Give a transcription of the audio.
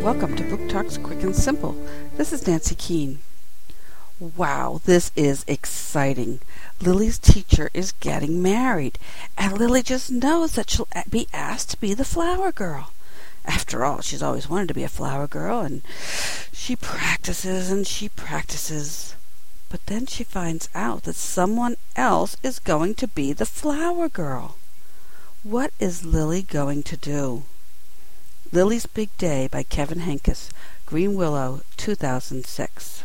Welcome to Book Talks Quick and Simple. This is Nancy Keane. Wow, this is exciting. Lilly's teacher is getting married, and Lilly just knows that she'll be asked to be the flower girl. After all, she's always wanted to be a flower girl, and she practices and she practices. But then she finds out that someone else is going to be the flower girl. What is Lilly going to do? Lilly's Big Day by Kevin Henkes, Greenwillow, 2006.